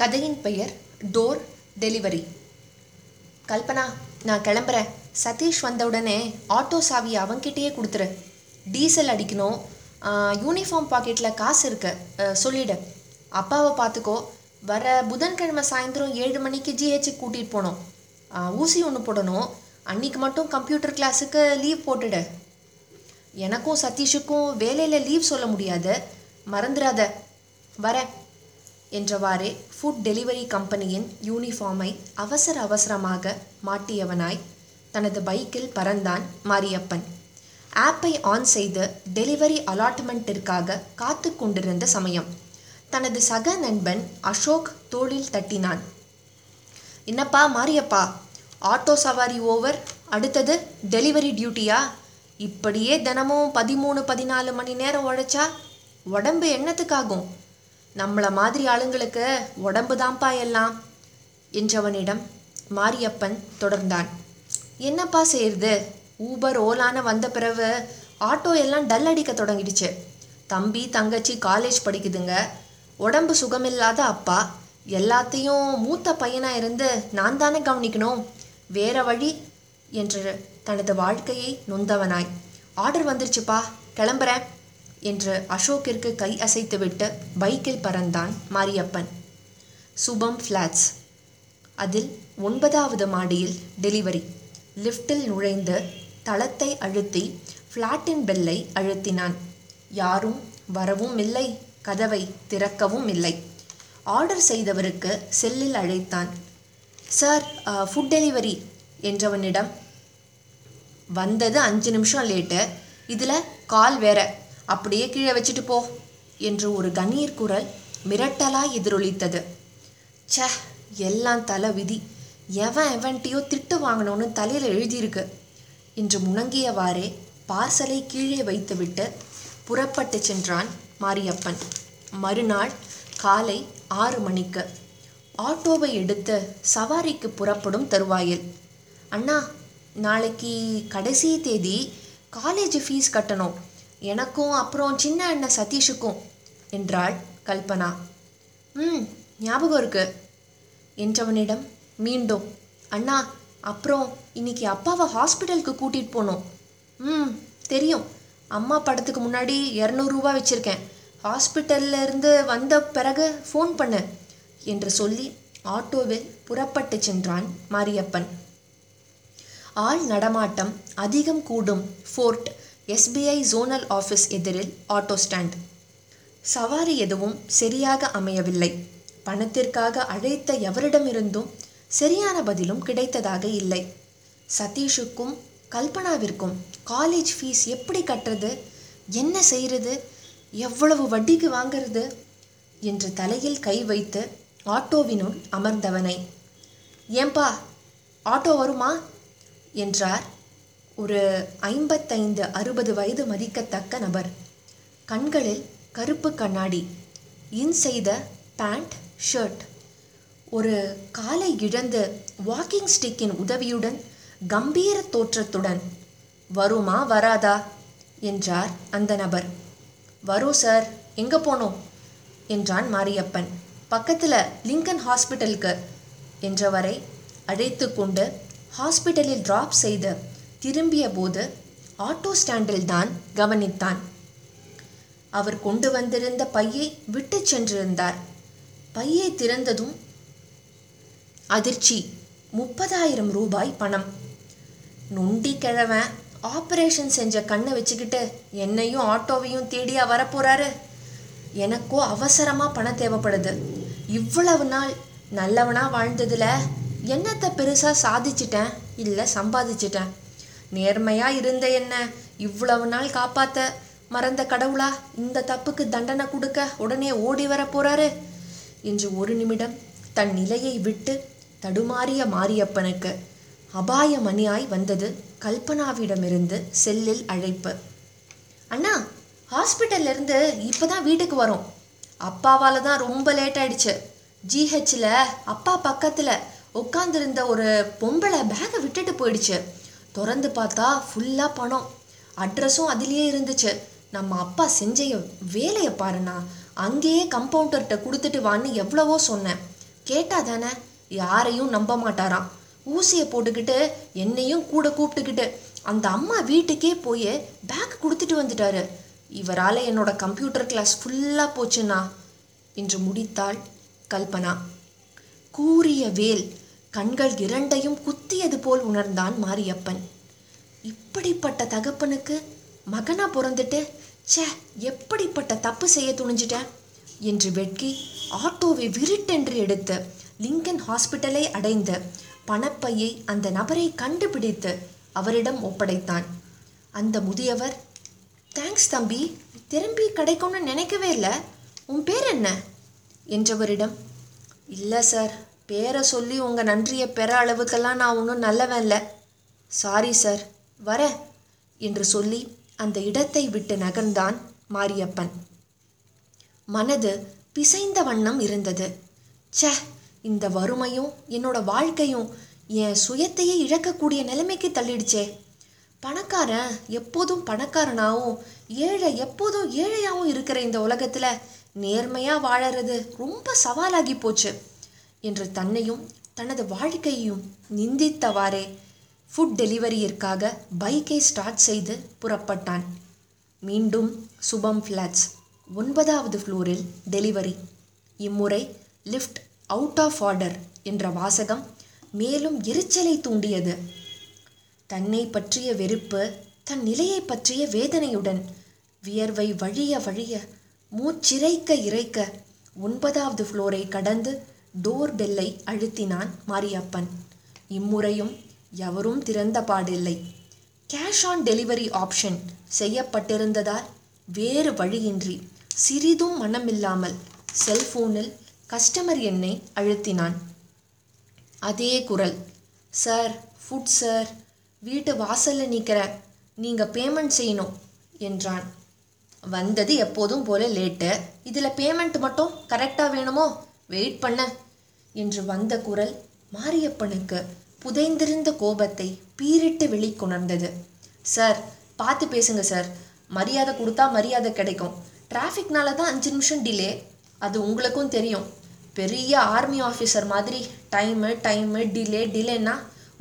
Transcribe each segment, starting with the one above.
கதையின் பெயர் door delivery. Kalpana நான் கிளம்புறேன். சதீஷ் வந்த உடனே ஆட்டோ சாவியை அவன்கிட்டயே கொடுத்துரு. டீசல் அடிக்கணும். யூனிஃபார்ம் பாக்கெட்டில் காசு இருக்கு. சொல்லிடு. அப்பாவை பார்த்துக்கோ வர புதன்கிழமை சாயந்தரம் ஏழு மணிக்கு ஜிஹெச்சுக்கு கூட்டிகிட்டு போகணும் ஊசி ஒன்று போடணும். அன்னைக்கு மட்டும் கம்ப்யூட்டர் கிளாஸுக்கு லீவ் போட்டுடு. எனக்கும் சதீஷுக்கும் வேலையில் லீவ் சொல்ல முடியாது. மறந்துடாத வரேன். என்றவாறே ஃபுட் டெலிவரி கம்பெனியின் யூனிஃபார்மை அவசர அவசரமாக மாட்டியவனாய் தனது பைக்கில் பறந்தான் மாரியப்பன். ஆப்பை ஆன் செய்து டெலிவரி அலாட்மெண்ட்டிற்காக காத்து கொண்டிருந்த சமயம். தனது சக நண்பன் அசோக் தோளில் தட்டினான். என்னப்பா மாரியப்பா ஆட்டோ சவாரி ஓவர் அடுத்தது டெலிவரி டியூட்டியா இப்படியே தினமும் பதிமூணு பதினாலு மணி நேரம் உழைச்சா உடம்பு என்னத்துக்காகும்? நம்மளை மாதிரி ஆளுங்களுக்கு உடம்பு தான்ப்பா எல்லாம் என்றவனிடம் மாரியப்பன் தொடர்ந்தான். என்னப்பா செய்யறது ஊபர் ஓலான வந்த பிறகு ஆட்டோ எல்லாம் டல் அடிக்க தொடங்கிடுச்சு. தம்பி தங்கச்சி காலேஜ் படிக்குதுங்க. உடம்பு சுகமில்லாத அப்பா. எல்லாத்தையும் மூத்த பையனாக இருந்து நான் தானே கவனிக்கணும். வேற வழி? என்று தனது வாழ்க்கையை நொந்தவனாய். ஆர்டர் வந்துருச்சுப்பா. கிளம்புறேன். என்று அசோக்கிற்கு கை அசைத்துவிட்டு பைக்கில் பறந்தான் மாரியப்பன். சுபம் ஃப்ளாட்ஸ். அதில் ஒன்பதாவது மாடியில் டெலிவரி. லிஃப்ட்டில் நுழைந்து தளத்தை அழுத்தி ஃப்ளாட்டின் பெல்லை அழுத்தினான். யாரும் வரவும் இல்லை கதவை திறக்கவும் இல்லை. ஆர்டர் செய்தவருக்கு செல்லில் அழைத்தான். சார் ஃபுட் டெலிவரி என்றவனிடம். வந்தது அஞ்சு நிமிஷம் லேட்டு. இதில் கால் வேற. அப்படியே கீழே வச்சுட்டு போ என்று ஒரு கண்ணீர் குரல் மிரட்டலாய் எதிரொலித்தது. ச எல்லாம் தலை விதி. எவன் எவன்ட்டியோ திட்டு வாங்கணும்னு தலையில் எழுதியிருக்கு என்று முணங்கியவாறே பார்சலை கீழே வைத்துவிட்டு புறப்பட்டு சென்றான் மாரியப்பன். மறுநாள் காலை ஆறு மணிக்கு ஆட்டோவை எடுத்து சவாரிக்கு புறப்படும் தருவாயில். அண்ணா நாளைக்கு கடைசி தேதி காலேஜ் ஃபீஸ் கட்டணும். எனக்கும் அப்புறம் சின்ன அண்ணன் சதீஷுக்கும் என்றாள் கல்பனா. ம் ஞாபகம் இருக்கு. என்றவனிடம் மீண்டும் அண்ணா அப்புறம் இன்னைக்கு அப்பாவை ஹாஸ்பிட்டலுக்கு கூட்டிகிட்டு போகணும் ம் தெரியும். அம்மா படத்துக்கு முன்னாடி இரநூறுவா வச்சுருக்கேன். ஹாஸ்பிட்டல்ல இருந்து வந்த பிறகு ஃபோன் பண்ணு என்று சொல்லி ஆட்டோவில் புறப்பட்டு சென்றான் மாரியப்பன். ஆள் நடமாட்டம் அதிகம் கூடும் ஃபோர்ட் எஸ்பிஐ ஜோனல் ஆஃபீஸ் எதிரில் ஆட்டோ ஸ்டாண்ட் சவாரி எதுவும் சரியாக அமையவில்லை. பணத்திற்காக அழைத்த எவரிடமிருந்தும் சரியான பதிலும் கிடைத்ததாக இல்லை. சதீஷுக்கும் கல்பனாவிற்கும் காலேஜ் ஃபீஸ் எப்படி கட்டுறது? என்ன செய்கிறது எவ்வளவு வட்டிக்கு வாங்கிறது? என்று தலையில் கை வைத்து ஆட்டோவினுள் அமர்ந்தவனை. ஏன்பா ஆட்டோ வருமா? என்றார் ஒரு ஐம்பத்தைந்து அறுபது வயது மதிக்கத்தக்க நபர். கண்களில் கருப்பு கண்ணாடி. இன் செய்த பேண்ட் ஷர்ட். ஒரு காலை இழந்து வாக்கிங் ஸ்டிக்கின் உதவியுடன் கம்பீர தோற்றத்துடன் வருமா வராதா? என்றார் அந்த நபர். வரும் சார். எங்கே போனோம்? என்றான் மாரியப்பன். பக்கத்தில் லிங்கன் ஹாஸ்பிட்டலுக்கு என்றவரை அழைத்து கொண்டு ஹாஸ்பிட்டலில் ட்ராப் செய்து திரும்பிய போது ஆட்டோ ஸ்டாண்டில் தான் கவனித்தான். அவர் கொண்டு வந்திருந்த பையை விட்டு சென்றிருந்தார். பையை திறந்ததும் அதிர்ச்சி முப்பதாயிரம் ரூபாய் பணம். நொண்டி கிழவன் ஆப்ரேஷன் செஞ்ச கண்ணை வச்சுக்கிட்டு என்னையும் ஆட்டோவையும் தேடியா வரப்போறாரு. எனக்கோ அவசரமாக பணம் தேவைப்படுது. இவ்வளவு நாள் நல்லவனா வாழ்ந்ததுல என்னத்தை பெருசாக சாதிச்சிட்டேன் இல்லை சம்பாதிச்சிட்டேன். நேர்மையாக இருந்த என்ன? இவ்வளவு நாள் காப்பாத்த மறந்த கடவுளா இந்த தப்புக்கு தண்டனை கொடுக்க உடனே ஓடி வர போறாரு? என்று ஒரு நிமிடம் தன் நிலையை விட்டு தடுமாறிய மாரியப்பனுக்கு அபாய மணியாய் வந்தது கல்பனாவிடமிருந்து செல்லில் அழைப்பு. அண்ணா ஹாஸ்பிட்டல்ல இருந்து இப்பதான் வீட்டுக்கு வரோம். அப்பாவால தான் ரொம்ப லேட் ஆயிடுச்சு. ஜிஹெச்சில் அப்பா பக்கத்தில் உட்காந்துருந்த ஒரு பொம்பளை பேகை விட்டுட்டு போயிடுச்சு. திறந்து பார்த்தா ஃபுல்லாக பணம். அட்ரஸும் அதிலேயே இருந்துச்சு. நம்ம அப்பா செஞ்ச வேலையை பாருண்ணா. அங்கேயே கம்பவுண்டர்கிட்ட கொடுத்துட்டு வான்னு எவ்வளவோ சொன்னேன். கேட்டா தானே? யாரையும் நம்ப மாட்டாராம். ஊசியை போட்டுக்கிட்டு என்னையும் கூட கூப்பிட்டுக்கிட்டு அந்த அம்மா வீட்டுக்கே போய் பேக் கொடுத்துட்டு வந்துட்டாரு. இவரால் என்னோட கம்ப்யூட்டர் கிளாஸ் ஃபுல்லாக போச்சுண்ணா. என்று முடித்தாள் கல்பனா. கூறிய வேல் கண்கள் இரண்டையும் குத்தியது போல் உணர்ந்தான் மாரியப்பன். இப்படிப்பட்ட தகப்பனுக்கு மகனா பிறந்துட்டு ச்சே எப்படிப்பட்ட தப்பு செய்ய துணிஞ்சிட்டேன் என்று வெட்கி ஆட்டோவை விருட்டென்று எடுத்து லிங்கன் ஹாஸ்பிட்டலை அடைந்து பணப்பையை அந்த நபரை கண்டுபிடித்து அவரிடம் ஒப்படைத்தான். அந்த முதியவர் தேங்க்ஸ் தம்பி திரும்பி கிடைக்கும்னு நினைக்கவே இல்லை. உன் பேர் என்ன? என்றவரிடம் இல்லை சார். பேரை சொல்லி உங்கள் நன்றியை பெற அளவுக்கெல்லாம் நான் ஒன்றும் நல்லவன் இல்லை. சாரி சார் வரேன் என்று சொல்லி அந்த இடத்தை விட்டு நகர்ந்தான் மாரியப்பன். மனது பிசைந்த வண்ணம் இருந்தது. ச்சே இந்த வறுமையும் என்னோட வாழ்க்கையும் என் சுயத்தையே இழக்கக்கூடிய நிலைமைக்கு தள்ளிடுச்சே. பணக்காரன் எப்போதும் பணக்காரனாகவும் ஏழை எப்போதும் ஏழையாகவும் இருக்கிற இந்த உலகத்தில் நேர்மையாக வாழறது ரொம்ப சவாலாகி போச்சு. என்று தன்னையும் தனது வாழ்க்கையையும் நிந்தித்தவாறே ஃபுட் டெலிவரியிற்காக பைக்கை ஸ்டார்ட் செய்து புறப்பட்டான். மீண்டும் சுபம் ஃப்ளாட்ஸ் ஒன்பதாவது ஃப்ளோரில் டெலிவரி இம்முறை லிஃப்ட் அவுட் ஆஃப் ஆர்டர் என்ற வாசகம் மேலும் எரிச்சலை தூண்டியது. தன்னை பற்றிய வெறுப்பு தன் நிலையை பற்றிய வேதனையுடன் வியர்வை வழிய வழிய மூச்சிறைக்க இறைக்க ஒன்பதாவது ஃப்ளோரை கடந்து டோர் பெல்லை அழுத்தினான் மாரியப்பன். இம்முறையும் எவரும் திறந்த பாடில்லை. கேஷ் ஆன் டெலிவரி ஆப்ஷன் செய்யப்பட்டிருந்ததால் வேறு வழியின்றி சிறிதும் மனமில்லாமல் செல்போனில் கஸ்டமர் எண்ணை அழுத்தினான். அதே குரல் சார் ஃபுட் சார் வீட்டு வாசலில் நிற்கிற நீங்கள் பேமெண்ட் செய்யணும் என்றான். வந்தது எப்போதும் போல லேட்டு. இதில் பேமெண்ட் மட்டும் கரெக்டாக வேணுமோ? வெயிட் பண்ண. என்று வந்த குரல் மாரியப்பனுக்கு புதைந்திருந்த கோபத்தை பீரிட்டு வெளிக்கொணர்ந்தது சார் பார்த்து பேசுங்க சார். மரியாதை கொடுத்தா மரியாதை கிடைக்கும். டிராஃபிக்னால தான் அஞ்சு நிமிஷம் டிலே. அது உங்களுக்கும் தெரியும். பெரிய ஆர்மி ஆஃபீஸர் மாதிரி டைமு டைமு டிலே டிலேன்னா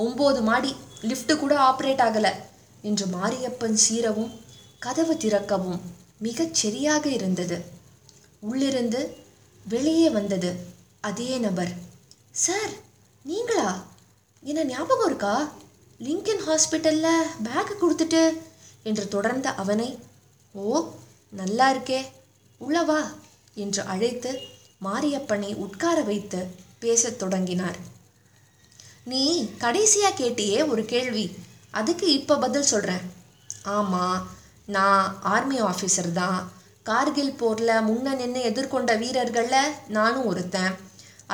ஒம்பது மாடி லிஃப்ட்டு கூட ஆப்ரேட் ஆகலை என்று மாரியப்பன் சீரவும் கதவு திறக்கவும் மிகச் சரியாக இருந்தது. உள்ளிருந்து வெளியே வந்தது அதே நபர். சார் நீங்களா? என்ன ஞாபகம் இருக்கா? லிங்கன் ஹாஸ்பிட்டலில் பேக்கு கொடுத்துட்டு என்று தொடர்ந்த அவனை ஓ நல்லா இருக்கே உள்ளவா என்று அழைத்து மாரியப்பனை உட்கார வைத்து பேசத் தொடங்கினார். நீ கடைசியாக கேட்டியே ஒரு கேள்வி அதுக்கு இப்போ பதில் சொல்கிறேன் ஆமாம் நான் ஆர்மி ஆஃபீஸர் தான். கார்கில் போரில் முன்ன நின்று எதிர்கொண்ட வீரர்களில் நானும் ஒருத்தன்.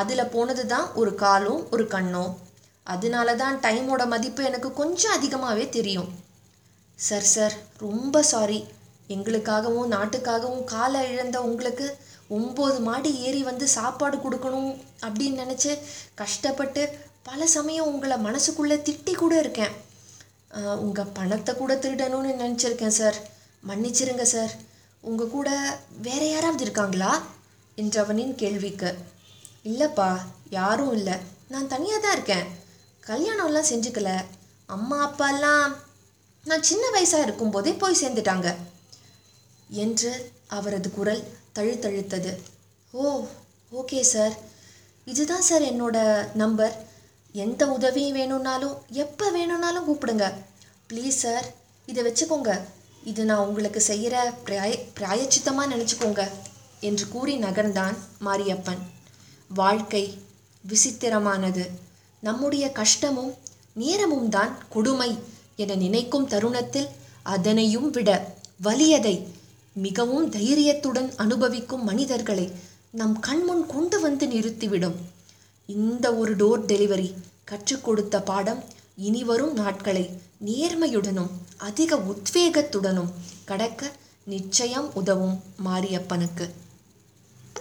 அதில் போனது தான் ஒரு காலும் ஒரு கண்ணும். அதனால தான் டைமோட மதிப்பு எனக்கு கொஞ்சம் அதிகமாகவே தெரியும். சார் சார் ரொம்ப சாரி. எங்களுக்காகவும் நாட்டுக்காகவும் காலை இழந்த உங்களுக்கு ஒம்பது மாடி ஏறி வந்து சாப்பாடு கொடுக்கணும் அப்படின்னு நினச்சி கஷ்டப்பட்டு பல சமயம் உங்களை மனசுக்குள்ளே திட்டி கூட இருக்கேன். உங்கள் பணத்தை கூட திருடணும்னு நினச்சிருக்கேன் சார். மன்னிச்சிருங்க சார். உங்கள் கூட வேற யாராவது இருக்காங்களா? என்றவனின் கேள்விக்கு. இல்லைப்பா யாரும் இல்லை. நான் தனியாக தான் இருக்கேன். கல்யாணம்லாம் செஞ்சுக்கல. அம்மா அப்பாலாம் நான் சின்ன வயசாக இருக்கும்போதே போய் சேர்ந்துட்டாங்க. என்று அவரது குரல் தழுத்தழுத்தது. Oh okay sir. இதுதான் சார் என்னோட நம்பர். எந்த உதவியும் வேணும்னாலும் எப்போ வேணும்னாலும் கூப்பிடுங்க. ப்ளீஸ் சார் இதை வச்சுக்கோங்க. இது நான் உங்களுக்கு செய்கிற பிராய பிராயச்சித்தமாக நினச்சிக்கோங்க என்று கூறி நகர்ந்தான் மாரியப்பன். வாழ்க்கை விசித்திரமானது. நம்முடைய கஷ்டமும் நேரமும் தான் கொடுமை என நினைக்கும் தருணத்தில் அதனையும் விட வலியதை மிகவும் தைரியத்துடன் அனுபவிக்கும் மனிதர்களை நம் கண்முன் கொண்டு வந்து நிறுத்திவிடும். இந்த ஒரு டோர் டெலிவரி கற்றுக் கொடுத்த பாடம் இனிவரும் நாட்களை நேர்மையுடனும் அதிக உத்வேகத்துடனும் கடக்க நிச்சயம் உதவும் மாரியப்பனுக்கு.